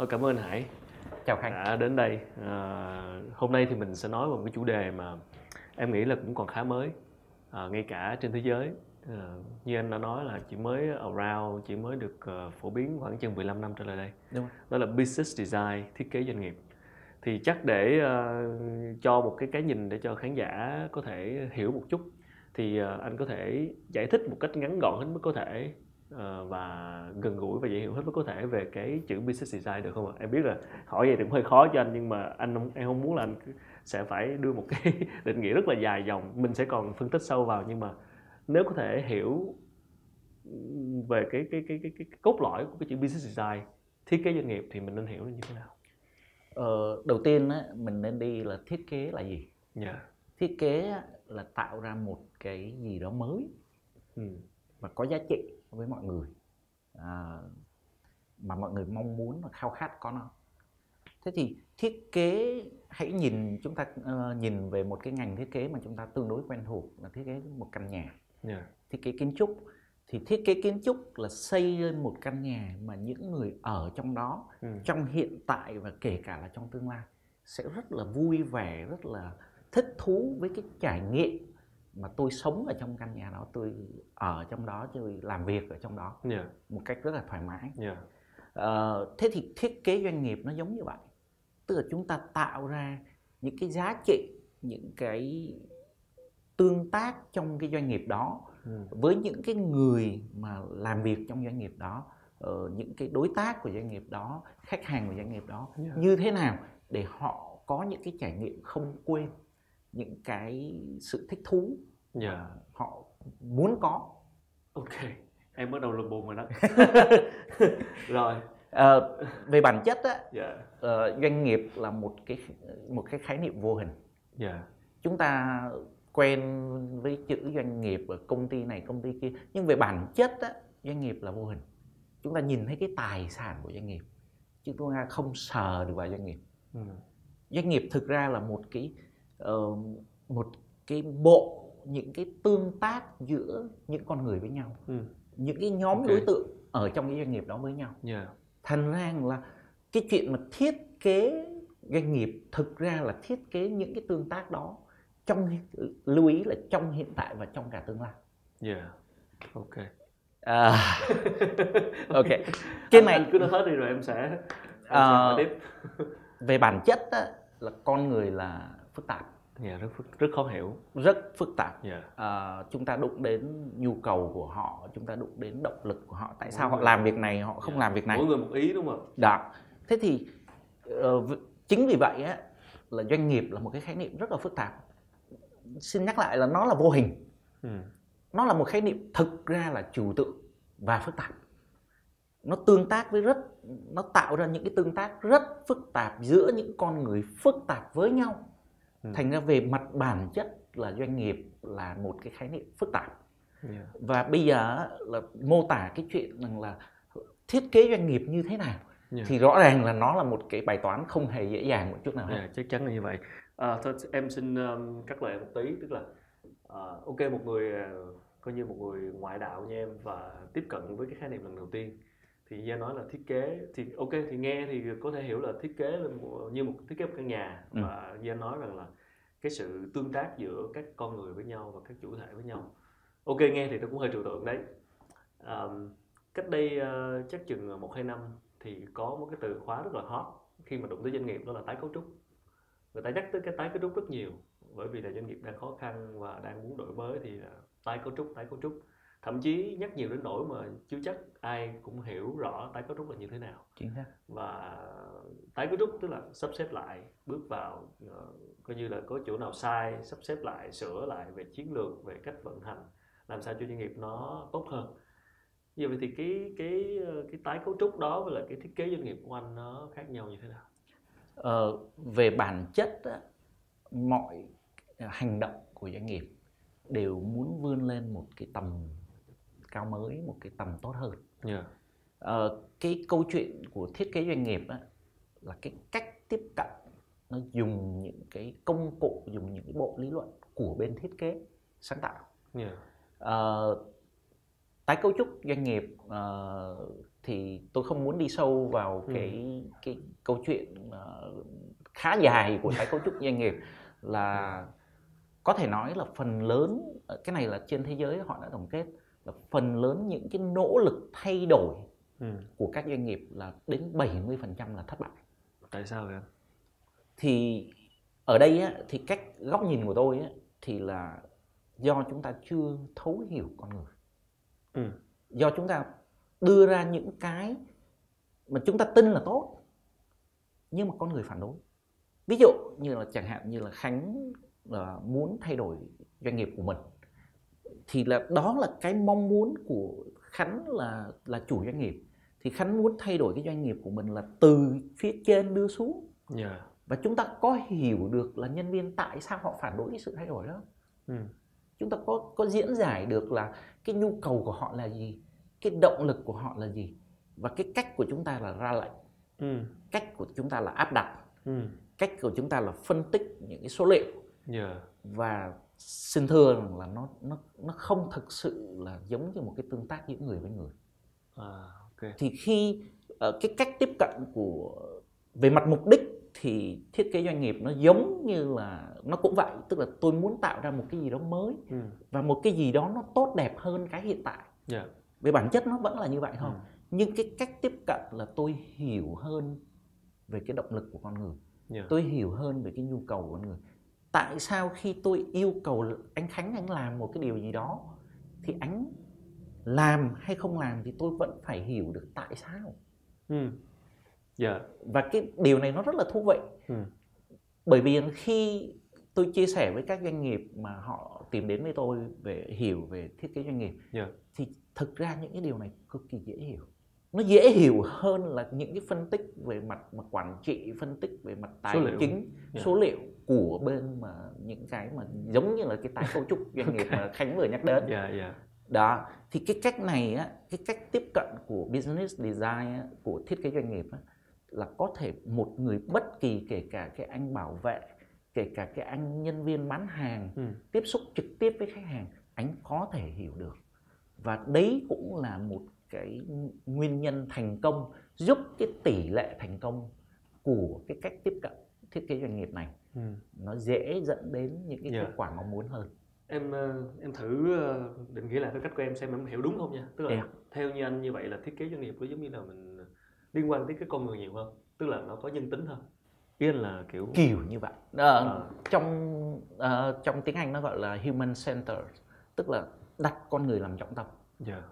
Thôi cảm ơn Hải chào Khánh đã đến đây. À, hôm nay thì mình sẽ nói về một cái chủ đề mà em nghĩ là cũng còn khá mới, à, ngay cả trên thế giới. À, như anh đã nói là chỉ mới around, chỉ mới được uh, phổ biến khoảng chừng 15 năm trở lại đây. Đúng. Đó là business design, thiết kế doanh nghiệp. Thì chắc để uh, cho một cái cái nhìn để cho khán giả có thể hiểu một chút thì uh, anh có thể giải thích một cách ngắn gọn hết mức có thể Ờ, và gần gũi và dễ hiểu hết mức có thể về cái chữ business design được không ạ? Em biết là hỏi vậy thì cũng hơi khó cho anh nhưng mà anh không, em không muốn là anh sẽ phải đưa một cái định nghĩa rất là dài dòng. Mình sẽ còn phân tích sâu vào nhưng mà nếu có thể hiểu về cái cái cái cái, cái, cái cốt lõi của cái chữ business design thiết kế doanh nghiệp thì mình nên hiểu như thế nào? Ờ, đầu tiên á, mình nên đi là thiết kế là gì? Yeah. Thiết kế là tạo ra một cái gì đó mới ừ. Và có giá trị với mọi người à, mà mọi người mong muốn và khao khát có nó thế thì thiết kế hãy nhìn chúng ta uh, nhìn về một cái ngành thiết kế mà chúng ta tương đối quen thuộc là thiết kế một căn nhà yeah. thiết kế kiến trúc thì thiết kế kiến trúc là xây lên một căn nhà mà những người ở trong đó ừ. trong hiện tại và kể cả là trong tương lai sẽ rất là vui vẻ rất là thích thú với cái trải nghiệm mà tôi sống ở trong căn nhà đó tôi ở trong đó tôi làm việc ở trong đó yeah. một cách rất là thoải mái yeah. uh, thế thì thiết kế doanh nghiệp nó giống như vậy tức là chúng ta tạo ra những cái giá trị những cái tương tác trong cái doanh nghiệp đó ừ. với những cái người mà làm việc trong doanh nghiệp đó uh, những cái đối tác của doanh nghiệp đó khách hàng của doanh nghiệp đó yeah. như thế nào để họ có những cái trải nghiệm không quên những cái sự thích thú yeah. Dạ. họ muốn có ok em bắt đầu lùng bùng rồi đó rồi à, về bản chất á yeah. Dạ. uh, ờ, doanh nghiệp là một cái một cái khái niệm vô hình yeah. Dạ. chúng ta quen với chữ doanh nghiệp ở công ty này công ty kia nhưng về bản chất á, doanh nghiệp là vô hình chúng ta nhìn thấy cái tài sản của doanh nghiệp chứ chúng ta không sờ được vào doanh nghiệp ừ. doanh nghiệp thực ra là một cái uh, một cái bộ những cái tương tác giữa những con người với nhau. Ừ. những cái nhóm okay. đối tượng ở trong cái doanh nghiệp đó với nhau. Yeah. thành ra là cái chuyện mà thiết kế doanh nghiệp thực ra là thiết kế những cái tương tác đó trong lưu ý là trong hiện tại và trong cả tương lai. Yeah. Ok. À, ok. Cái này cứ nói hết đi rồi em sẽ, em à, sẽ tiếp. về bản chất á, là con người là phức tạp. Yeah, rất rất khó hiểu. Rất phức tạp. Yeah. à, chúng ta đụng đến nhu cầu của họ chúng ta đụng đến động lực của họ. Tại sao Mỗi họ làm việc này họ không yeah. làm việc này? Mỗi người một ý đúng không đó. Thế thì uh, chính vì vậy á là doanh nghiệp là một cái khái niệm rất là phức tạp. Xin nhắc lại là nó là vô hình. Ừ. nó là một khái niệm thực ra là trừu tượng và phức tạp. Nó tương tác với rất nó tạo ra những cái tương tác rất phức tạp giữa những con người phức tạp với nhau ừ. thành ra về mặt bản chất là doanh nghiệp là một cái khái niệm phức tạp yeah. và bây giờ là mô tả cái chuyện rằng là thiết kế doanh nghiệp như thế nào yeah. thì rõ ràng là nó là một cái bài toán không hề dễ dàng một chút nào yeah, chắc chắn là như vậy à, thôi em xin um, cắt lời một tí tức là uh, ok một người uh, coi như một người ngoại đạo như em và tiếp cận với cái khái niệm lần đầu tiên thì gia nói là thiết kế thì ok thì nghe thì có thể hiểu là thiết kế là như một thiết kế một căn nhà. Ừ. và gia nói rằng là cái sự tương tác giữa các con người với nhau và các chủ thể với nhau. Ok nghe thì nó cũng hơi trừu tượng đấy. Um, cách đây uh, chắc chừng một hai năm thì có một cái từ khóa rất là hot khi mà đụng tới doanh nghiệp đó là tái cấu trúc. Người ta nhắc tới cái tái cấu trúc rất nhiều bởi vì là doanh nghiệp đang khó khăn và đang muốn đổi mới thì là tái cấu trúc tái cấu trúc thậm chí nhắc nhiều đến nỗi mà chưa chắc ai cũng hiểu rõ tái cấu trúc là như thế nào. Chính xác. Và tái cấu trúc tức là sắp xếp lại bước vào uh, coi như là có chỗ nào sai sắp xếp lại sửa lại về chiến lược về cách vận hành làm sao cho doanh nghiệp nó tốt hơn. Như vậy thì cái cái cái tái cấu trúc đó với lại cái thiết kế doanh nghiệp của anh nó khác nhau như thế nào? Ờ, về bản chất á, mọi hành động của doanh nghiệp đều muốn vươn lên một cái tầm cao mới một cái tầm tốt hơn yeah. ờ, cái câu chuyện của thiết kế doanh nghiệp á, là cái cách tiếp cận nó dùng những cái công cụ dùng những cái bộ lý luận của bên thiết kế sáng tạo yeah. ờ, tái cấu trúc doanh nghiệp uh, thì tôi không muốn đi sâu vào ừ. cái cái câu chuyện uh, khá dài của tái cấu trúc doanh nghiệp là có thể nói là phần lớn cái này là trên thế giới họ đã tổng kết là phần lớn những cái nỗ lực thay đổi ừ. của các doanh nghiệp là đến 70% là thất bại. Tại sao vậy? Thì ở đây á, thì cách góc nhìn của tôi á, thì là do chúng ta chưa thấu hiểu con người. Ừ. Do chúng ta đưa ra những cái mà chúng ta tin là tốt nhưng mà con người phản đối ví dụ như là chẳng hạn như là khánh uh, muốn thay đổi doanh nghiệp của mình thì là đó là cái mong muốn của khánh là là chủ doanh nghiệp thì khánh muốn thay đổi cái doanh nghiệp của mình là từ phía trên đưa xuống yeah. Dạ. và chúng ta có hiểu được là nhân viên tại sao họ phản đối cái sự thay đổi đó ừ. chúng ta có có diễn giải được là cái nhu cầu của họ là gì cái động lực của họ là gì và cái cách của chúng ta là ra lệnh ừ. cách của chúng ta là áp đặt ừ. cách của chúng ta là phân tích những cái số liệu yeah. Dạ. và xin thưa rằng là nó nó nó không thực sự là giống như một cái tương tác giữa người với người à, okay. thì khi uh, cái cách tiếp cận của về mặt mục đích thì thiết kế doanh nghiệp nó giống như là nó cũng vậy tức là tôi muốn tạo ra một cái gì đó mới ừ. và một cái gì đó nó tốt đẹp hơn cái hiện tại yeah. Dạ về bản chất nó vẫn là như vậy thôi ừ. nhưng cái cách tiếp cận là tôi hiểu hơn về cái động lực của con người yeah. tôi hiểu hơn về cái nhu cầu của con người tại sao khi tôi yêu cầu anh khánh anh làm một cái điều gì đó thì anh làm hay không làm thì tôi vẫn phải hiểu được tại sao ừ. yeah. Dạ. và cái điều này nó rất là thú vị ừ. bởi vì khi tôi chia sẻ với các doanh nghiệp mà họ tìm đến với tôi về hiểu về thiết kế doanh nghiệp yeah. thì thực ra những cái điều này cực kỳ dễ hiểu nó dễ hiểu hơn là những cái phân tích về mặt mặt quản trị phân tích về mặt tài chính yeah. số liệu của bên mà những cái mà giống như là cái tái cấu trúc doanh nghiệp mà khánh vừa nhắc đến yeah, yeah. đó thì cái cách này á cái cách tiếp cận của business design á, của thiết kế doanh nghiệp á, là có thể một người bất kỳ kể cả cái anh bảo vệ kể cả cái anh nhân viên bán hàng ừ. tiếp xúc trực tiếp với khách hàng anh có thể hiểu được và đấy cũng là một cái nguyên nhân thành công giúp cái tỷ lệ thành công của cái cách tiếp cận thiết kế doanh nghiệp này ừ. nó dễ dẫn đến những cái yeah. kết quả mong muốn hơn em ờ, em thử ờ, định nghĩa lại cái cách của em xem em hiểu đúng không nha tức là yeah. theo như anh như vậy là thiết kế doanh nghiệp có giống như là mình liên quan tới cái con người nhiều hơn tức là nó có nhân tính hơn yên là kiểu kiểu như vậy à, à. trong uh, trong tiếng anh nó gọi là human center tức là đặt con người làm trọng tâm yeah. Dạ.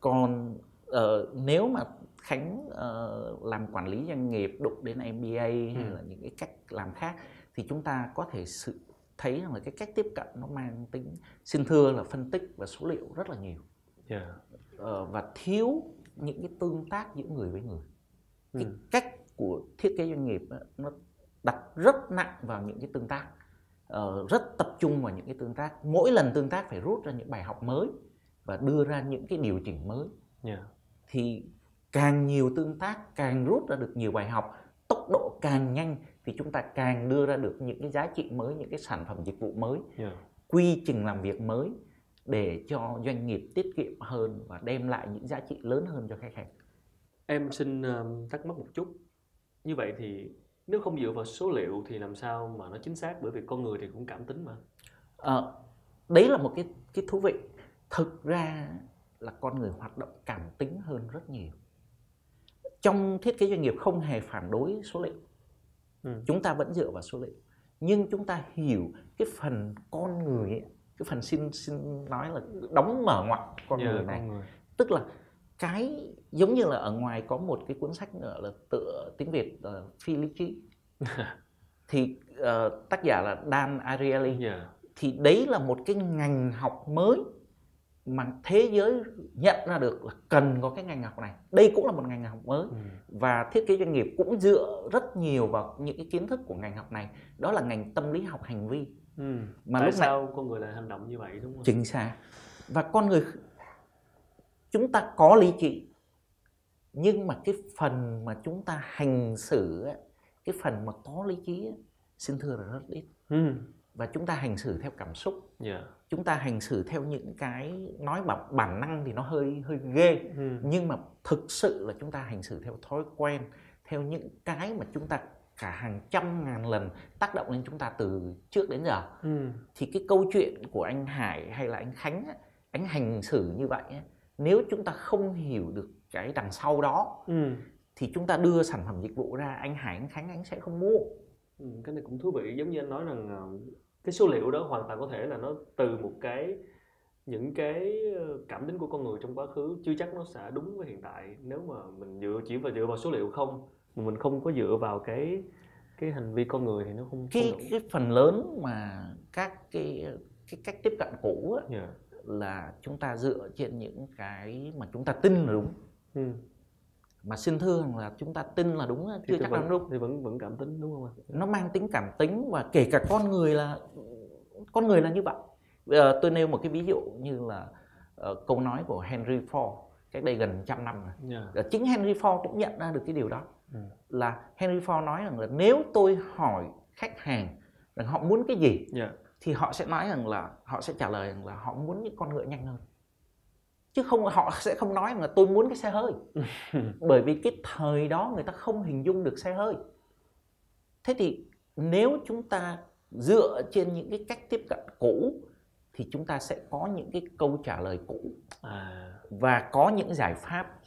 còn uh, nếu mà khánh uh, làm quản lý doanh nghiệp đụng đến MBA ừ. hay là những cái cách làm khác thì chúng ta có thể sự thấy rằng là cái cách tiếp cận nó mang tính xin thưa là phân tích và số liệu rất là nhiều yeah. Uh, và thiếu những cái tương tác giữa người với người cái ừ. cách của thiết kế doanh nghiệp nó đặt rất nặng vào những cái tương tác uh, rất tập trung vào những cái tương tác mỗi lần tương tác phải rút ra những bài học mới và đưa ra những cái điều chỉnh mới yeah. thì càng nhiều tương tác càng rút ra được nhiều bài học tốc độ càng nhanh thì chúng ta càng đưa ra được những cái giá trị mới những cái sản phẩm dịch vụ mới yeah. quy trình làm việc mới để cho doanh nghiệp tiết kiệm hơn và đem lại những giá trị lớn hơn cho khách hàng. Em xin uh, thắc mắc một chút. Như vậy thì nếu không dựa vào số liệu thì làm sao mà nó chính xác? Bởi vì con người thì cũng cảm tính mà. À, đấy là một cái cái thú vị. Thực ra là con người hoạt động cảm tính hơn rất nhiều. Trong thiết kế doanh nghiệp không hề phản đối số liệu ừ. chúng ta vẫn dựa vào số liệu nhưng chúng ta hiểu cái phần con người ấy, cái phần xin xin nói là đóng mở ngoặt con yeah, người này người. tức là cái giống như là ở ngoài có một cái cuốn sách nữa là tựa tiếng Việt uh, phi lý trí thì uh, tác giả là Dan Ariely yeah. thì đấy là một cái ngành học mới mà thế giới nhận ra được là cần có cái ngành học này đây cũng là một ngành học mới ừ. và thiết kế doanh nghiệp cũng dựa rất nhiều vào những cái kiến thức của ngành học này đó là ngành tâm lý học hành vi ừ. mà tại lúc sao này, con người lại hành động như vậy đúng không chính xác và con người chúng ta có lý trí nhưng mà cái phần mà chúng ta hành xử cái phần mà có lý trí xin thưa là rất ít ừ. và chúng ta hành xử theo cảm xúc yeah. Chúng ta hành xử theo những cái nói bằng bản năng thì nó hơi hơi ghê ừ. nhưng mà thực sự là chúng ta hành xử theo thói quen theo những cái mà chúng ta cả hàng trăm ngàn lần tác động lên chúng ta từ trước đến giờ ừ. thì cái câu chuyện của anh Hải hay là anh Khánh anh hành xử như vậy nếu chúng ta không hiểu được cái đằng sau đó ừ. thì chúng ta đưa sản phẩm dịch vụ ra anh Hải anh Khánh anh sẽ không mua ừ, cái này cũng thú vị giống như anh nói rằng ờ, cái số liệu đó hoàn toàn có thể là nó từ một cái những cái ờ, cảm tính của con người trong quá khứ chưa chắc nó sẽ đúng với hiện tại nếu mà mình dựa chỉ vào dựa vào số liệu không mà mình không có dựa vào cái cái hành vi con người thì nó không cái không cái phần lớn mà các cái cái cách tiếp cận cũ á, yeah. là chúng ta dựa trên những cái mà chúng ta tin là đúng ừ. Mà xin thưa là chúng ta tin là đúng chưa chắc vẫn, là đúng thì vẫn vẫn cảm tính đúng không ạ nó mang tính cảm tính và kể cả con người là con người là như vậy Bây tôi nêu một cái ví dụ như là uh, câu nói của Henry Ford cách đây gần trăm năm rồi yeah. chính Henry Ford cũng nhận ra được cái điều đó ừ. là Henry Ford nói rằng là nếu tôi hỏi khách hàng rằng họ muốn cái gì yeah. thì họ sẽ nói rằng là họ sẽ trả lời rằng là họ muốn những con ngựa nhanh hơn chứ không họ sẽ không nói là tôi muốn cái xe hơi bởi vì cái thời đó người ta không hình dung được xe hơi thế thì nếu chúng ta dựa trên những cái cách tiếp cận cũ thì chúng ta sẽ có những cái câu trả lời cũ à. và có những giải pháp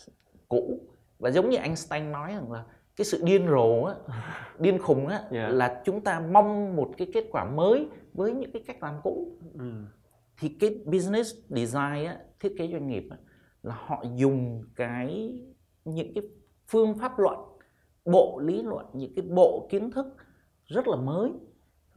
cũ và giống như Einstein nói rằng là cái sự điên rồ á điên khùng á yeah. là chúng ta mong một cái kết quả mới với những cái cách làm cũ ừ. Thì cái business design á thiết kế doanh nghiệp á, là họ dùng cái những cái phương pháp luận bộ lý luận những cái bộ kiến thức rất là mới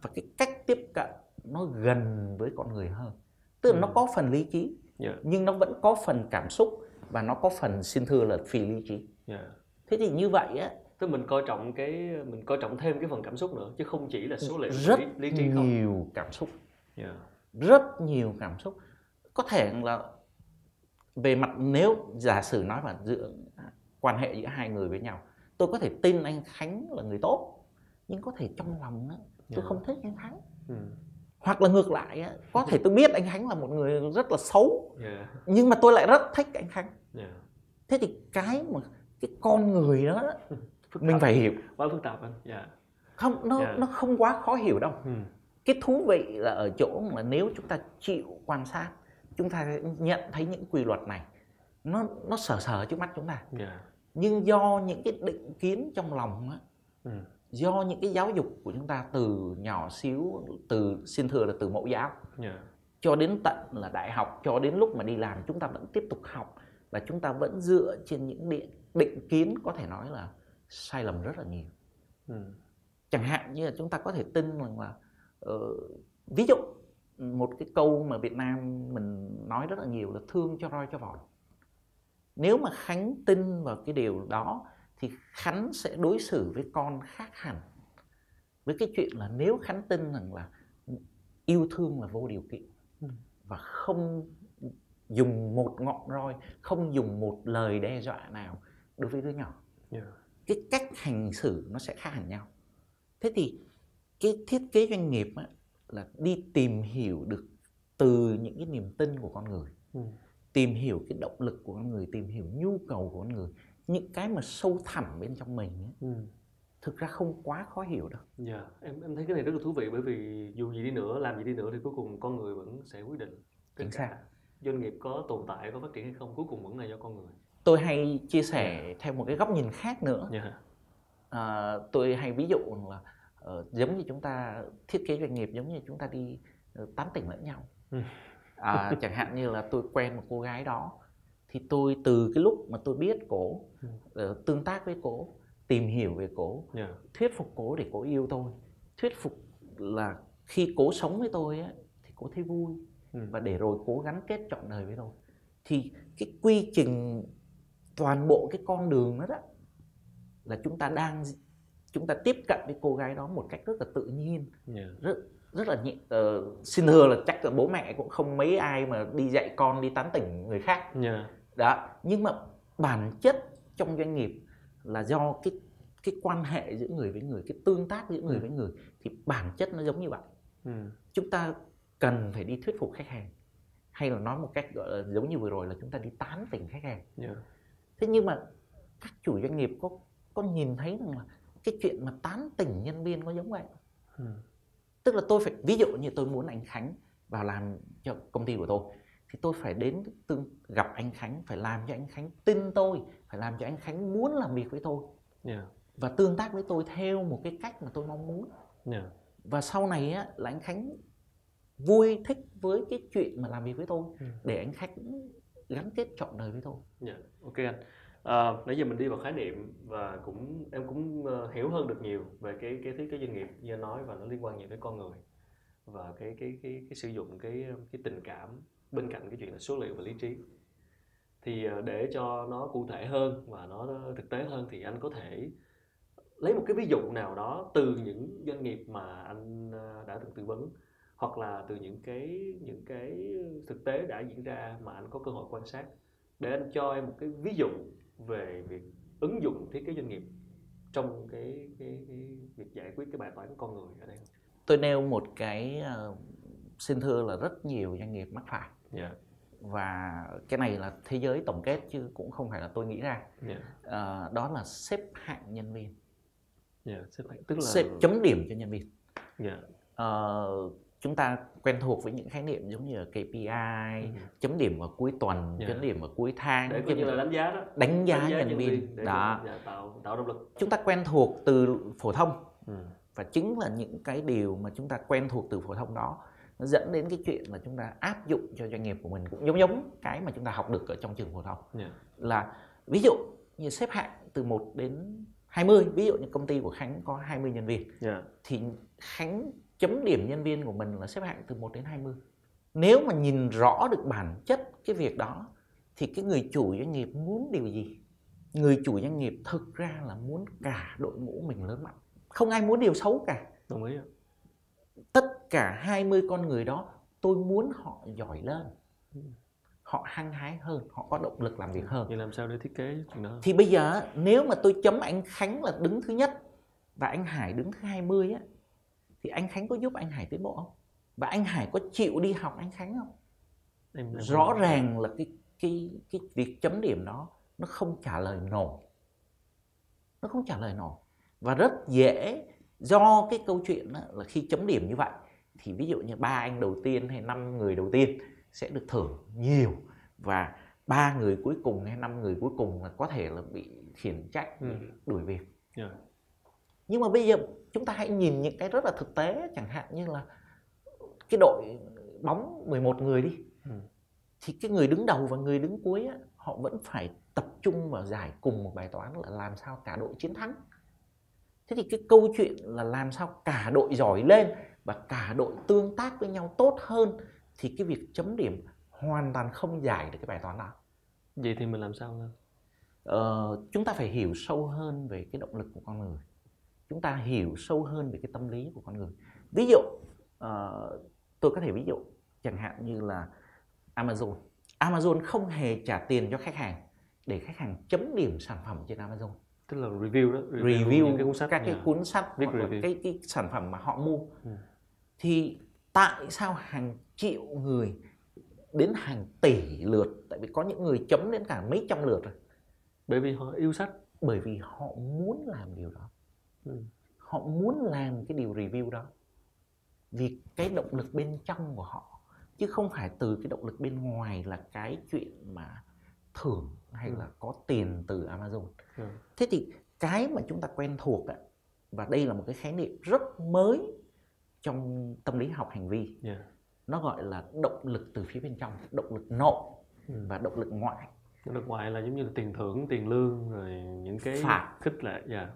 và cái cách tiếp cận nó gần với con người hơn tức là ừ. nó có phần lý trí yeah. nhưng nó vẫn có phần cảm xúc và nó có phần xin thưa là phi lý trí yeah. thế thì như vậy á tức mình coi trọng cái mình coi trọng thêm cái phần cảm xúc nữa chứ không chỉ là số liệu rất lý, lý trí không nhiều cảm xúc yeah. Rất nhiều cảm xúc có thể là về mặt nếu giả sử nói vào giữa quan hệ giữa hai người với nhau tôi có thể tin anh khánh là người tốt nhưng có thể trong lòng á, tôi yeah. không thích anh khánh ừ hoặc là ngược lại có thể tôi biết anh khánh là một người rất là xấu yeah. nhưng mà tôi lại rất thích anh khánh yeah. thế thì cái mà cái con người đó mình phải hiểu quá phức tạp anh yeah. không nó yeah. nó không quá khó hiểu đâu hmm. Cái thú vị là ở chỗ mà nếu chúng ta chịu quan sát chúng ta nhận thấy những quy luật này nó nó sờ sờ trước mắt chúng ta yeah. nhưng do những cái định kiến trong lòng á, hmm do những cái giáo dục của chúng ta từ nhỏ xíu từ xin thừa là từ mẫu giáo yeah. cho đến tận là đại học cho đến lúc mà đi làm chúng ta vẫn tiếp tục học và chúng ta vẫn dựa trên những định, định kiến có thể nói là sai lầm rất là nhiều ừ. chẳng hạn như là chúng ta có thể tin rằng là ví dụ một cái câu mà Việt Nam mình nói rất là nhiều là thương cho roi cho vọt nếu mà Khánh tin vào cái điều đó thì Khánh sẽ đối xử với con khác hẳn với cái chuyện là nếu Khánh tin rằng là yêu thương là vô điều kiện ừ. và không dùng một ngọn roi không dùng một lời đe dọa nào đối với đứa nhỏ yeah. cái cách hành xử nó sẽ khác hẳn nhau thế thì cái thiết kế doanh nghiệp á, là đi tìm hiểu được từ những cái niềm tin của con người ừ. tìm hiểu cái động lực của con người tìm hiểu nhu cầu của con người những cái mà sâu thẳm bên trong mình ấy, ừ. thực ra không quá khó hiểu đâu. Dạ, yeah. em em thấy cái này rất là thú vị bởi vì dù gì đi nữa, làm gì đi nữa thì cuối cùng con người vẫn sẽ quyết định. Chính xác. Doanh nghiệp có tồn tại, có phát triển hay không, cuối cùng vẫn là do con người. Tôi hay chia sẻ yeah. Theo một cái góc nhìn khác nữa. Yeah. Dạ. À, tôi hay ví dụ là uh, giống như chúng ta thiết kế doanh nghiệp giống như chúng ta đi uh, tán tỉnh lẫn nhau. Ừ. À, chẳng hạn như là tôi quen một cô gái đó thì tôi từ cái lúc mà tôi biết cổ ừ. uh, tương tác với cổ tìm hiểu về cổ yeah. thuyết phục cổ để cổ yêu tôi thuyết phục là khi cố sống với tôi á, thì cổ thấy vui ừ. và để rồi cố gắng kết trọn đời với tôi thì cái quy trình toàn bộ cái con đường đó, đó là chúng ta đang chúng ta tiếp cận với cô gái đó một cách rất là tự nhiên yeah. rất rất là nhẹ uh, xin thưa là chắc là bố mẹ cũng không mấy ai mà đi dạy con đi tán tỉnh người khác yeah đó nhưng mà bản chất trong doanh nghiệp là do cái cái quan hệ giữa người với người cái tương tác giữa người ừ. với người thì bản chất nó giống như vậy ừ. chúng ta cần phải đi thuyết phục khách hàng hay là nói một cách gọi là giống như vừa rồi là chúng ta đi tán tỉnh khách hàng yeah. thế nhưng mà các chủ doanh nghiệp có có nhìn thấy rằng là cái chuyện mà tán tỉnh nhân viên có giống vậy ừ. tức là tôi phải ví dụ như tôi muốn anh Khánh vào làm cho công ty của tôi thì tôi phải đến tương gặp anh Khánh phải làm cho anh Khánh tin tôi phải làm cho anh Khánh muốn làm việc với tôi yeah. và tương tác với tôi theo một cái cách mà tôi mong muốn yeah. và sau này á, là anh Khánh vui thích với cái chuyện mà làm việc với tôi Ừ. để anh Khánh gắn kết trọn đời với tôi Dạ, ok anh. À, nãy giờ mình đi vào khái niệm và cũng em cũng ờ, hiểu hơn được nhiều về cái cái thiết kế doanh nghiệp như anh nói và nó liên quan nhiều tới con người và cái cái cái cái sử dụng cái cái tình cảm bên cạnh cái chuyện là số liệu và lý trí. Thì ờ, để cho nó cụ thể hơn và nó thực tế hơn thì anh có thể lấy một cái ví dụ nào đó từ những doanh nghiệp mà anh đã từng tư vấn hoặc là từ những cái những cái thực tế đã diễn ra mà anh có cơ hội quan sát để anh cho em một cái ví dụ về việc ứng dụng thiết kế doanh nghiệp trong cái cái, cái việc giải quyết cái bài toán con người ở đây. tôi nêu một cái uh, xin thưa là rất nhiều doanh nghiệp mắc phải Dạ. và cái này là thế giới tổng kết chứ cũng không phải là tôi nghĩ ra Dạ. Ờ, đó là xếp hạng nhân viên Dạ. Xếp hạng tức là xếp chấm điểm cho nhân viên Dạ. Ờ, chúng ta quen thuộc với những khái niệm giống như là KPI Ừ. chấm điểm vào cuối tuần Dạ. chấm điểm vào cuối tháng Để chấm như là đánh giá đó. đánh giá, nhân, viên, đó dạ, tạo tạo động lực. chúng ta quen thuộc từ phổ thông Ừ. và chính là những cái điều mà chúng ta quen thuộc từ phổ thông đó nó dẫn đến cái chuyện là chúng ta áp dụng cho doanh nghiệp của mình cũng giống giống cái mà chúng ta học được ở trong trường phổ thông Dạ. là ví dụ như xếp hạng từ 1 đến 20 ví dụ như công ty của Khánh có 20 nhân viên Dạ. thì Khánh chấm điểm nhân viên của mình là xếp hạng từ 1 đến 20 nếu mà nhìn rõ được bản chất cái việc đó thì cái người chủ doanh nghiệp muốn điều gì? Người chủ doanh nghiệp thực ra là muốn cả đội ngũ mình lớn mạnh. Không ai muốn điều xấu cả. Đồng ý. tất cả 20 con người đó tôi muốn họ giỏi lên. Họ hăng hái hơn họ có động lực làm việc hơn. Vậy làm sao để thiết kế chuyện đó? thì bây giờ nếu mà tôi chấm anh Khánh là đứng thứ nhất và anh Hải đứng thứ 20 á thì anh Khánh có giúp anh Hải tiến bộ không? Và anh Hải có chịu đi học anh Khánh không? Em, em Rõ ràng là cái cái cái việc chấm điểm đó nó không trả lời nổi. Nó không trả lời nổi và rất dễ do cái câu chuyện á, là khi chấm điểm như vậy thì ví dụ như ba anh đầu tiên hay năm người đầu tiên sẽ được thưởng nhiều và ba người cuối cùng hay năm người cuối cùng là có thể là bị khiển trách Ừ. đuổi việc Dạ. Nhưng mà bây giờ chúng ta hãy nhìn những cái rất là thực tế chẳng hạn như là cái đội bóng 11 người đi Ừ. thì cái người đứng đầu và người đứng cuối á, họ vẫn phải tập trung vào giải cùng một bài toán là làm sao cả đội chiến thắng thế thì cái câu chuyện là làm sao cả đội giỏi lên và cả đội tương tác với nhau tốt hơn thì cái việc chấm điểm hoàn toàn không giải được cái bài toán đó Vậy thì mình làm sao lên? Ờ, chúng ta phải hiểu sâu hơn về cái động lực của con người chúng ta hiểu sâu hơn về cái tâm lý của con người ví dụ ờ, tôi có thể ví dụ chẳng hạn như là Amazon Amazon không hề trả tiền cho khách hàng để khách hàng chấm điểm sản phẩm trên Amazon Tức là review đó. review những cái cuốn sách. các cái Dạ. cuốn sách Viết hoặc là review. cái cái sản phẩm mà họ mua Ừ. thì tại sao hàng triệu người đến hàng tỷ lượt tại vì có những người chấm đến cả mấy trăm lượt rồi Bởi vì họ yêu sách. bởi vì họ muốn làm điều đó. Họ muốn làm cái điều review đó vì cái động lực bên trong của họ chứ không phải từ cái động lực bên ngoài là cái chuyện mà thưởng hay Ừ. là có tiền từ Amazon Ừ. thế thì cái mà chúng ta quen thuộc và đây là một cái khái niệm rất mới trong tâm lý học hành vi Dạ. nó gọi là động lực từ phía bên trong động lực nội Ừ. và động lực ngoại Động lực ngoại là giống như là tiền thưởng, tiền lương rồi những cái Phạt. khích lệ. Dạ.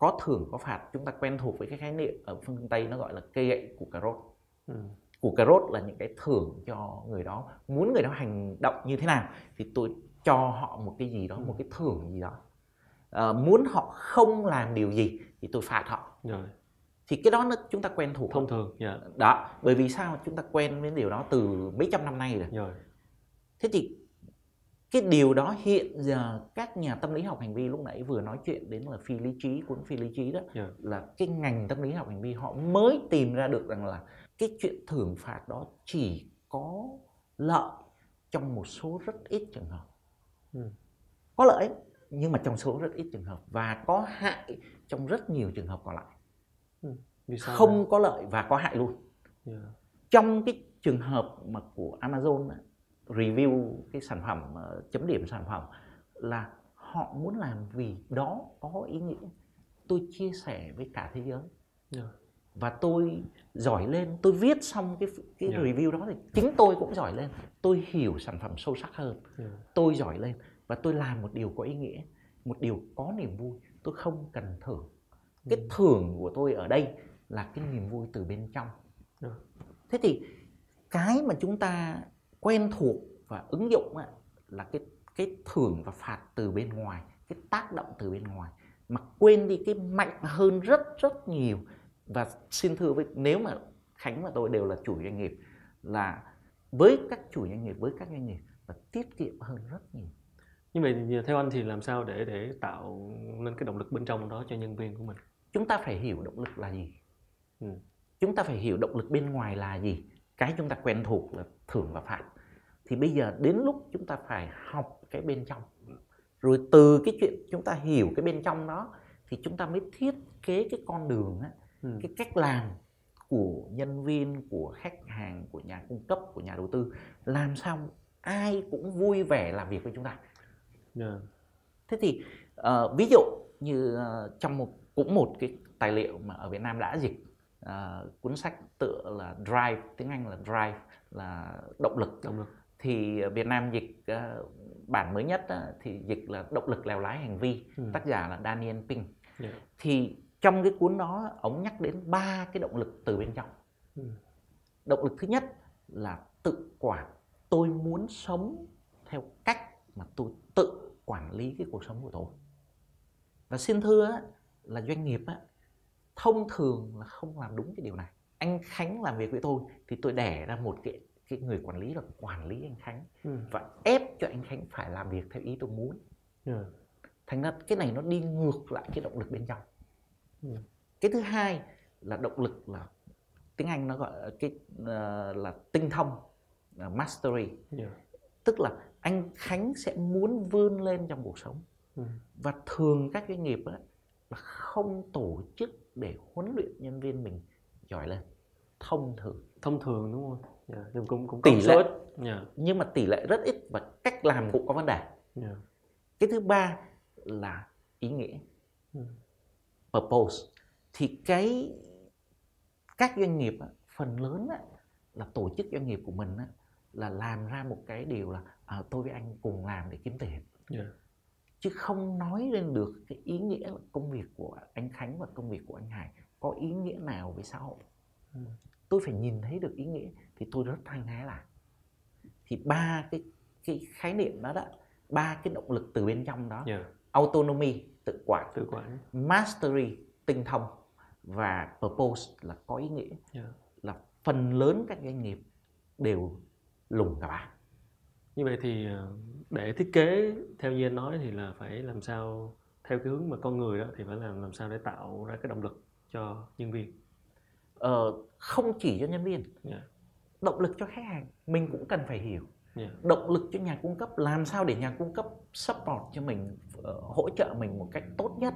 Có thưởng có phạt chúng ta quen thuộc với cái khái niệm ở phương Tây nó gọi là cây gậy củ cà rốt Ừ. củ cà rốt là những cái thưởng cho người đó muốn người đó hành động như thế nào thì tôi cho họ một cái gì đó Ừ. một cái thưởng gì đó Ờ, muốn họ không làm điều gì thì tôi phạt họ Rồi. thì cái đó nó chúng ta quen thuộc Thông thường. Dạ. đó bởi vì sao chúng ta quen với điều đó từ mấy trăm năm nay rồi Rồi. thế thì cái điều đó hiện giờ các nhà tâm lý học hành vi lúc nãy vừa nói chuyện đến là phi lý trí cuốn phi lý trí đó Dạ. là cái ngành tâm lý học hành vi họ mới tìm ra được rằng là cái chuyện thưởng phạt đó chỉ có lợi trong một số rất ít trường hợp ừ. có lợi nhưng mà trong số rất ít trường hợp và có hại trong rất nhiều trường hợp còn lại ừ. không có lợi và có hại luôn yeah. trong cái trường hợp mà của Amazon review cái sản phẩm ờ, chấm điểm sản phẩm là họ muốn làm vì đó có ý nghĩa tôi chia sẻ với cả thế giới yeah. và tôi giỏi lên tôi viết xong cái cái yeah. review đó thì chính tôi cũng giỏi lên tôi hiểu sản phẩm sâu sắc hơn yeah. tôi giỏi lên và tôi làm một điều có ý nghĩa một điều có niềm vui tôi không cần thưởng cái thưởng của tôi ở đây là cái niềm vui từ bên trong yeah. thế thì cái mà chúng ta quen thuộc và ứng dụng là cái cái thưởng và phạt từ bên ngoài cái tác động từ bên ngoài. Mà quên đi cái mạnh hơn rất rất nhiều. Và xin thưa với nếu mà khánh và tôi đều là chủ doanh nghiệp là với các chủ doanh nghiệp với các doanh nghiệp là tiết kiệm hơn rất nhiều. Nhưng mà theo anh thì làm sao để để tạo nên cái động lực bên trong đó cho nhân viên của mình? Chúng ta phải hiểu động lực là gì. Ừ. chúng ta phải hiểu động lực bên ngoài là gì. Cái chúng ta quen thuộc là thưởng và phạt. Thì bây giờ đến lúc chúng ta phải học cái bên trong. Rồi từ cái chuyện chúng ta hiểu cái bên trong đó thì chúng ta mới thiết kế cái con đường á, ừ. cái cách làm của nhân viên của khách hàng của nhà cung cấp của nhà đầu tư. Làm sao ai cũng vui vẻ làm việc với chúng ta. Yeah. thế thì uh, ví dụ như uh, trong một cũng một cái tài liệu mà ở Việt Nam đã dịch uh, cuốn sách tựa là Drive tiếng Anh là Drive là động lực động lực thì Việt Nam dịch uh, bản mới nhất uh, thì dịch là động lực lèo lái hành vi ừ. tác giả là Daniel Pink yeah. thì trong cái cuốn đó ông nhắc đến ba cái động lực từ bên trong ừ. động lực thứ nhất là tự quản tôi muốn sống theo cách mà tôi tự quản lý cái cuộc sống của tôi và xin thưa là doanh nghiệp thông thường là không làm đúng cái điều này anh Khánh làm việc với tôi thì tôi đẻ ra một cái cái người quản lý là quản lý anh Khánh ừ. và ép cho anh Khánh phải làm việc theo ý tôi muốn ừ. thành ra cái này nó đi ngược lại cái động lực bên trong ừ. cái thứ hai là động lực là tiếng Anh nó gọi cái uh, là tinh thông uh, mastery yeah. Dạ. tức là anh Khánh sẽ muốn vươn lên trong cuộc sống ừ. và thường các doanh nghiệp ấy, là không tổ chức để huấn luyện nhân viên mình giỏi lên. Thông thường. Thông thường đúng không? Yeah, nhưng cũng cũng tỷ lệ. yeah. nhưng mà tỷ lệ rất ít và cách làm cũng có vấn đề. Yeah. cái thứ ba là ý nghĩa. Mm. purpose. Thì cái các doanh nghiệp phần lớn là tổ chức doanh nghiệp của mình là làm ra một cái điều là à, tôi với anh cùng làm để kiếm tiền. Yeah. chứ không nói lên được cái ý nghĩa là công việc của anh Khánh và công việc của anh Hải có ý nghĩa nào với xã hội? Mm tôi phải nhìn thấy được ý nghĩa thì tôi rất hăng hái làm. Thì ba cái cái khái niệm đó đó ba cái động lực từ bên trong đó yeah. autonomy tự quản tự quản. mastery tinh thông và purpose là có ý nghĩa. Yeah. là phần lớn các doanh nghiệp đều lùng cả ba như vậy thì ờ, để thiết kế theo như anh nói thì là phải làm sao theo cái hướng mà con người đó thì phải làm làm sao để tạo ra cái động lực cho nhân viên uh, không chỉ cho nhân viên yeah. động lực cho khách hàng mình cũng cần phải hiểu yeah. động lực cho nhà cung cấp làm sao để nhà cung cấp support cho mình uh, hỗ trợ mình một cách tốt nhất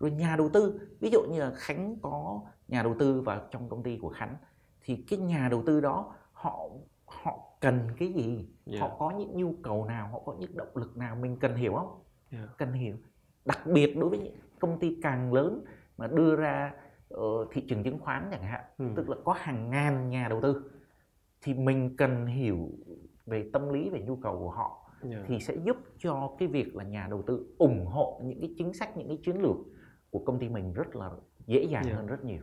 rồi nhà đầu tư ví dụ như là khánh có nhà đầu tư vào trong công ty của khánh thì cái nhà đầu tư đó họ họ cần cái gì yeah. họ có những nhu cầu nào họ có những động lực nào mình cần hiểu không yeah. cần hiểu đặc biệt đối với những công ty càng lớn mà đưa ra uh, thị trường chứng khoán chẳng hạn ừ. tức là có hàng ngàn nhà đầu tư thì mình cần hiểu về tâm lý về nhu cầu của họ yeah. Dạ. thì sẽ giúp cho cái việc là nhà đầu tư ủng hộ những cái chính sách những cái chiến lược của công ty mình rất là dễ dàng yeah. Dạ. hơn rất nhiều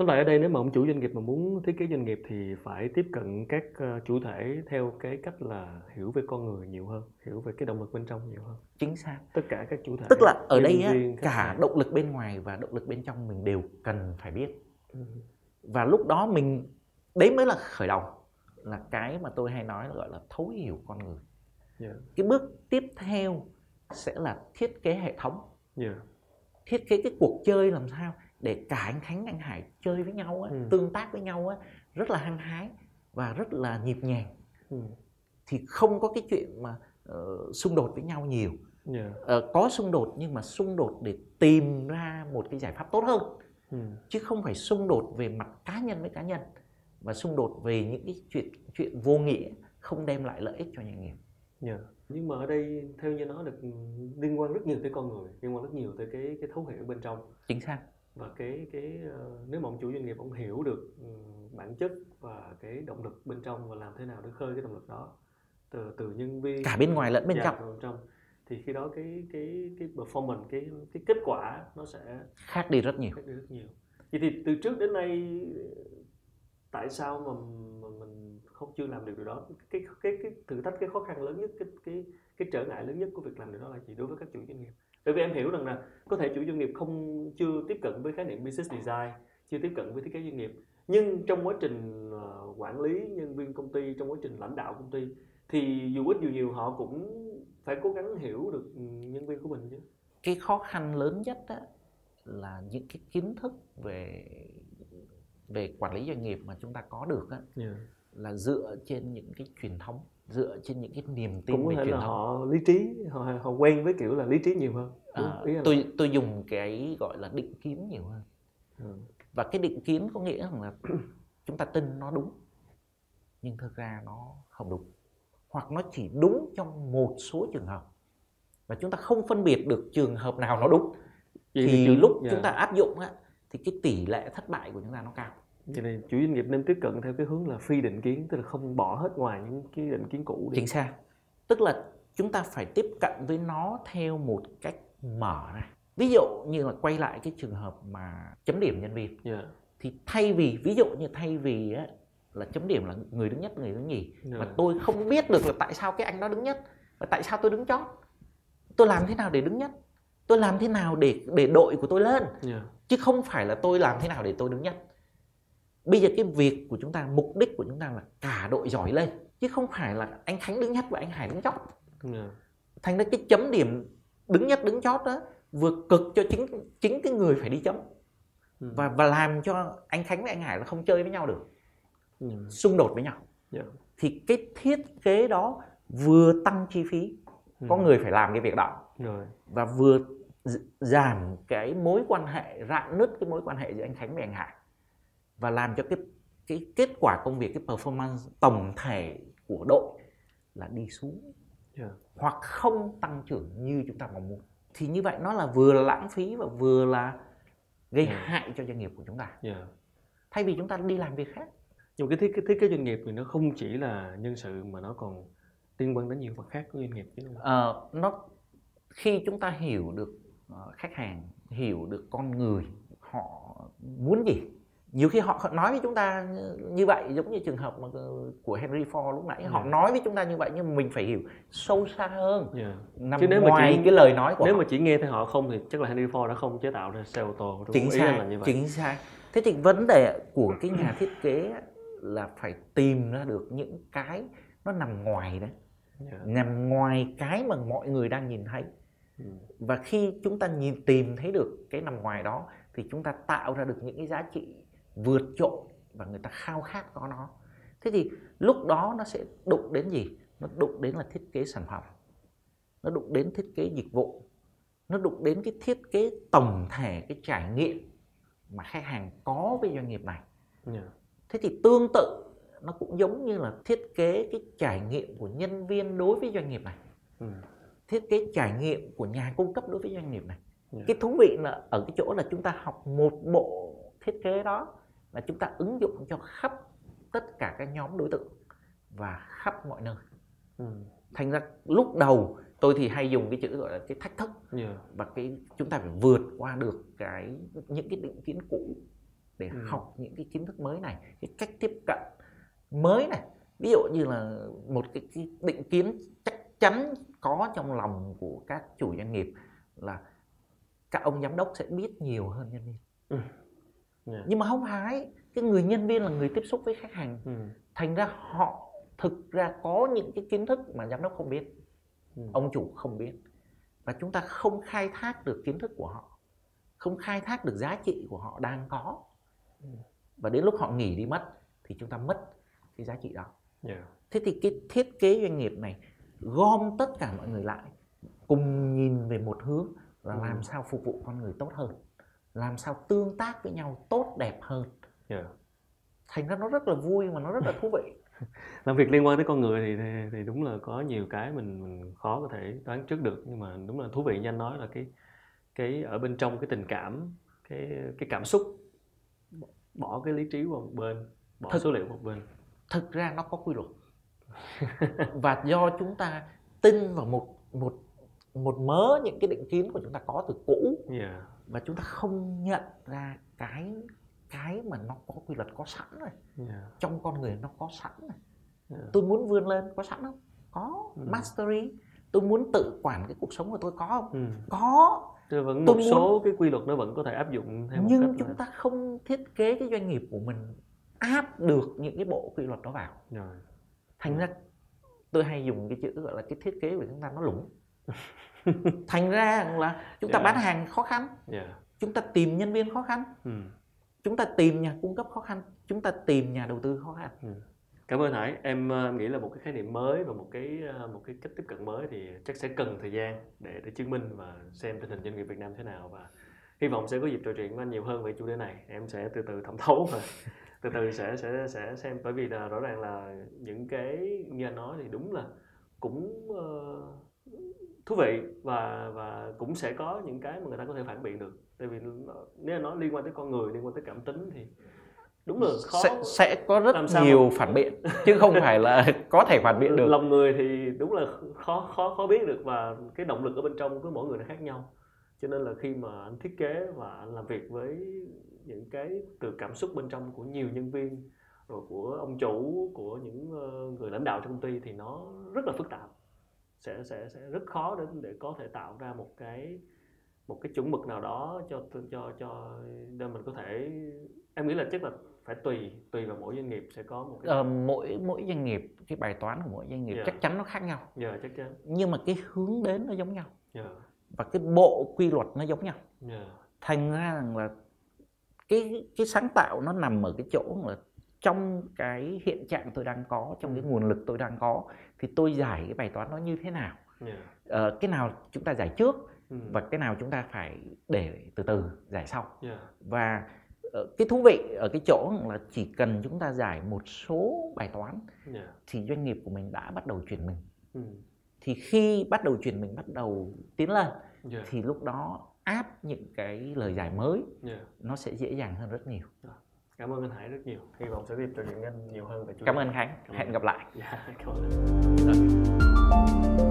Tóm lại ở đây nếu mà ông chủ doanh nghiệp mà muốn thiết kế doanh nghiệp thì phải tiếp cận các ờ, chủ thể theo cái cách là hiểu về con người nhiều hơn, hiểu về cái động lực bên trong nhiều hơn. Chính xác. Tất cả các chủ thể. Tức là ở đây á, cả động lực bên ngoài và động lực bên trong mình đều cần phải biết. Ừ. Và lúc đó mình đấy mới là khởi đầu là cái mà tôi hay nói là gọi là thấu hiểu con người. Yeah. Dạ. Cái bước tiếp theo sẽ là thiết kế hệ thống. Yeah. Dạ. Thiết kế cái cuộc chơi làm sao để cả anh Khánh anh Hải chơi với nhau á, ừ. tương tác với nhau á rất là hăng hái và rất là nhịp nhàng ừ. thì không có cái chuyện mà uh, xung đột với nhau nhiều yeah. uh, có xung đột nhưng mà xung đột để tìm ra một cái giải pháp tốt hơn ừ. chứ không phải xung đột về mặt cá nhân với cá nhân và xung đột về những cái chuyện chuyện vô nghĩa không đem lại lợi ích cho doanh nghiệp yeah. nhưng mà ở đây theo như nó được liên quan rất nhiều tới con người liên quan rất nhiều tới cái cái thấu hiểu bên trong chính xác và cái cái uh, nếu mà ông chủ doanh nghiệp ông hiểu được um, bản chất và cái động lực bên trong và làm thế nào để khơi cái động lực đó từ từ nhân viên cả bên ngoài lẫn bên trong. bên trong thì khi đó cái cái cái performance cái cái kết quả nó sẽ khác đi rất nhiều. Khác đi rất nhiều. Vậy thì từ trước đến nay tại sao mà, mà mình không chưa làm được điều đó? Cái cái cái thử thách cái khó khăn lớn nhất cái cái cái trở ngại lớn nhất của việc làm điều đó là gì đối với các chủ doanh nghiệp bởi vì em hiểu rằng là có thể chủ doanh nghiệp không chưa tiếp cận với khái niệm business design chưa tiếp cận với thiết kế doanh nghiệp. Nhưng trong quá trình uh, quản lý nhân viên công ty trong quá trình lãnh đạo công ty thì dù ít dù nhiều họ cũng phải cố gắng hiểu được nhân viên của mình chứ. Cái khó khăn lớn nhất á, là những cái kiến thức về về quản lý doanh nghiệp mà chúng ta có được á, yeah. là dựa trên những cái truyền thống dựa trên những cái niềm tin cũng về truyền thống họ lý trí họ họ quen với kiểu là lý trí nhiều hơn. À, Ý là- tôi tôi dùng cái gọi là định kiến nhiều hơn. Ừ. và cái định kiến có nghĩa rằng là chúng ta tin nó đúng nhưng thực ra nó không đúng. Hoặc nó chỉ đúng trong một số trường hợp. Và chúng ta không phân biệt được trường hợp nào nó đúng. Vậy thì chủ- lúc dạ. chúng ta áp dụng á, thì cái tỷ lệ thất bại của chúng ta nó cao Cho nên chủ doanh nghiệp nên tiếp cận theo cái hướng là phi định kiến tức là không bỏ hết ngoài những cái định kiến cũ đi. chính xác tức là chúng ta phải tiếp cận với nó theo một cách mở ra ví dụ như là quay lại cái trường hợp mà chấm điểm nhân viên Dạ. thì thay vì ví dụ như thay vì á, là chấm điểm là người đứng nhất người đứng nhì Dạ. mà tôi không biết được là tại sao cái anh đó đứng nhất và tại sao tôi đứng chót tôi làm thế nào để đứng nhất tôi làm thế nào để để đội của tôi lên Dạ. chứ không phải là tôi làm thế nào để tôi đứng nhất bây giờ cái việc của chúng ta mục đích của chúng ta là cả đội giỏi lên chứ không phải là anh khánh đứng nhất và anh hải đứng chót Dạ. thành ra cái chấm điểm đứng nhất đứng chót đó vừa cực cho chính chính cái người phải đi chấm Ừ. và và làm cho anh khánh với anh hải là không chơi với nhau được Ừ. xung đột với nhau Dạ. thì cái thiết kế đó vừa tăng chi phí Ừ. có người phải làm cái việc đó Rồi. và vừa giảm cái mối quan hệ rạn nứt cái mối quan hệ giữa anh Khánh và anh Hải và làm cho cái cái kết quả công việc cái performance tổng thể của đội là đi xuống Dạ. hoặc không tăng trưởng như chúng ta mong muốn thì như vậy nó là vừa là lãng phí và vừa là gây Ừ. hại cho doanh nghiệp của chúng ta Dạ. thay vì chúng ta đi làm việc khác Nhưng cái thiết, cái thiết kế doanh nghiệp thì nó không chỉ là nhân sự mà nó còn liên quan đến nhiều mặt khác của doanh nghiệp chứ? Ờ, nó khi chúng ta hiểu được ờ, khách hàng hiểu được con người họ muốn gì nhiều khi họ nói với chúng ta như- vậy giống như trường hợp mà của Henry Ford lúc nãy họ Ừ. nói với chúng ta như vậy nhưng mình phải hiểu sâu xa hơn Dạ. nằm Chứ nếu mà ngoài chỉ- cái lời nói của Nếu họ mà chỉ nghe theo họ không thì chắc là Henry Ford đã không chế tạo ra xe ô tô. Đúng chính xác là như vậy. chính xác thế thì vấn đề của cái nhà thiết kế là phải tìm ra được những cái nó nằm ngoài đấy Dạ. nằm ngoài cái mà mọi người đang nhìn thấy Ừ. và khi chúng ta nhìn tìm thấy được cái nằm ngoài đó thì chúng ta tạo ra được những cái giá trị vượt trội và người ta khao khát có nó. Thế thì lúc đó nó sẽ đụng đến gì? Nó đụng đến là thiết kế sản phẩm. Nó đụng đến thiết kế dịch vụ. Nó đụng đến cái thiết kế tổng thể cái trải nghiệm mà khách hàng có với doanh nghiệp này. Dạ. thế thì tương tự nó cũng giống như là thiết kế cái trải nghiệm của nhân viên đối với doanh nghiệp này. Ừ. thiết kế trải nghiệm của nhà cung cấp đối với doanh nghiệp này. Dạ. cái thú vị là ở cái chỗ là chúng ta học một bộ thiết kế đó là chúng ta ứng dụng cho khắp tất cả các nhóm đối tượng và khắp mọi nơi Ừ. thành ra lúc đầu tôi thì hay dùng cái chữ gọi là cái thách thức Dạ. và cái chúng ta phải vượt qua được cái những cái định kiến cũ để Ừ. học những cái kiến thức mới này cái cách tiếp cận mới này ví dụ như là một cái, cái định kiến chắc chắn có trong lòng của các chủ doanh nghiệp là các ông giám đốc sẽ biết nhiều hơn nhân viên Dạ. nhưng mà không phải cái người nhân viên là người tiếp xúc với khách hàng Ừ. thành ra họ thực ra có những cái kiến thức mà giám đốc không biết Ừ. ông chủ không biết và chúng ta không khai thác được kiến thức của họ không khai thác được giá trị của họ đang có Ừ. và đến lúc họ nghỉ đi mất thì chúng ta mất cái giá trị đó yeah. thế thì cái thiết kế doanh nghiệp này gom tất cả mọi người lại cùng nhìn về một hướng là Ừ. làm sao phục vụ con người tốt hơn làm sao tương tác với nhau tốt đẹp hơn. Yeah. thành ra nó rất là vui và nó rất là thú vị. Làm việc liên quan tới con người thì, thì thì đúng là có nhiều cái mình mình khó có thể đoán trước được. Nhưng mà đúng là thú vị như anh nói là cái cái ở bên trong cái tình cảm cái cái cảm xúc. Bỏ cái lý trí qua một bên bỏ Thực- số liệu một bên. thực ra nó có quy luật. Và do chúng ta tin vào một một một mớ những cái định kiến của chúng ta có từ cũ. Yeah. Và chúng ta không nhận ra cái cái mà nó có quy luật có sẵn rồi. Yeah. trong con người nó có sẵn rồi. Yeah. tôi muốn vươn lên có sẵn không? Có. Ừ. mastery. Tôi muốn tự quản cái cuộc sống của tôi có không? Ừ. có. Chứ vẫn Tôi một muốn- số cái quy luật nó vẫn có thể áp dụng theo một nhưng cách chúng là... ta không thiết kế cái doanh nghiệp của mình áp được những cái bộ quy luật đó vào. Rồi. Thành ra tôi hay dùng cái chữ gọi là cái thiết kế của chúng ta nó lủng thành ra là chúng ta Dạ. bán hàng khó khăn. Yeah. chúng ta tìm nhân viên khó khăn. Ừ. chúng ta tìm nhà cung cấp khó khăn. Chúng ta tìm nhà đầu tư khó khăn. Cảm ơn hải. Em ờ, nghĩ là một cái khái niệm mới và một cái ờ, một cái cách tiếp cận mới thì chắc sẽ cần thời gian để để chứng minh và xem tình hình doanh nghiệp Việt Nam thế nào và hy vọng sẽ có dịp trò chuyện với anh nhiều hơn về chủ đề này. Em sẽ từ từ thẩm thấu và từ từ sẽ sẽ sẽ xem. Bởi vì là rõ ràng là những cái như anh nói thì đúng là cũng ờ, thú vị và và cũng sẽ có những cái mà người ta có thể phản biện được. Tại vì nếu nó liên quan tới con người liên quan tới cảm tính thì đúng là khó sẽ, sẽ có rất nhiều mà- phản biện chứ không phải là có thể phản biện được. Lòng người thì đúng là khó khó khó biết được và cái động lực ở bên trong của mỗi người nó khác nhau. Cho nên là khi mà anh thiết kế và anh làm việc với những cái từ cảm xúc bên trong của nhiều nhân viên rồi của ông chủ của những ờ, người lãnh đạo trong công ty thì nó rất là phức tạp sẽ sẽ sẽ rất khó để để có thể tạo ra một cái một cái chuẩn mực nào đó cho cho cho để mình có thể em nghĩ là chắc là phải tùy tùy vào mỗi doanh nghiệp sẽ có một cái Ờ, mỗi mỗi doanh nghiệp cái bài toán của mỗi doanh nghiệp Dạ. chắc chắn nó khác nhau. Giờ chắc chắn. Nhưng mà cái hướng đến nó giống nhau. Giờ và cái bộ quy luật nó giống nhau. Giờ thành ra rằng là cái cái sáng tạo nó nằm ở cái chỗ là trong cái hiện trạng tôi đang có trong cái nguồn lực tôi đang có thì tôi giải cái bài toán nó như thế nào? Giờ Ờ, cái nào chúng ta giải trước ừ. và cái nào chúng ta phải để từ từ giải sau. Giờ và ờ, cái thú vị ở cái chỗ là chỉ cần chúng ta giải một số bài toán giờ thì doanh nghiệp của mình đã bắt đầu chuyển mình. Ừ. thì khi bắt đầu chuyển mình bắt đầu tiến lên giờ thì lúc đó áp những cái lời giải mới giờ nó sẽ dễ dàng hơn rất nhiều cảm ơn anh Hải rất nhiều. Hy vọng sẽ tiếp trò chuyện anh nhiều hơn về chủ cảm ơn khánh. Cảm ơn. hẹn gặp lại. Dạ cảm ơn. Anh.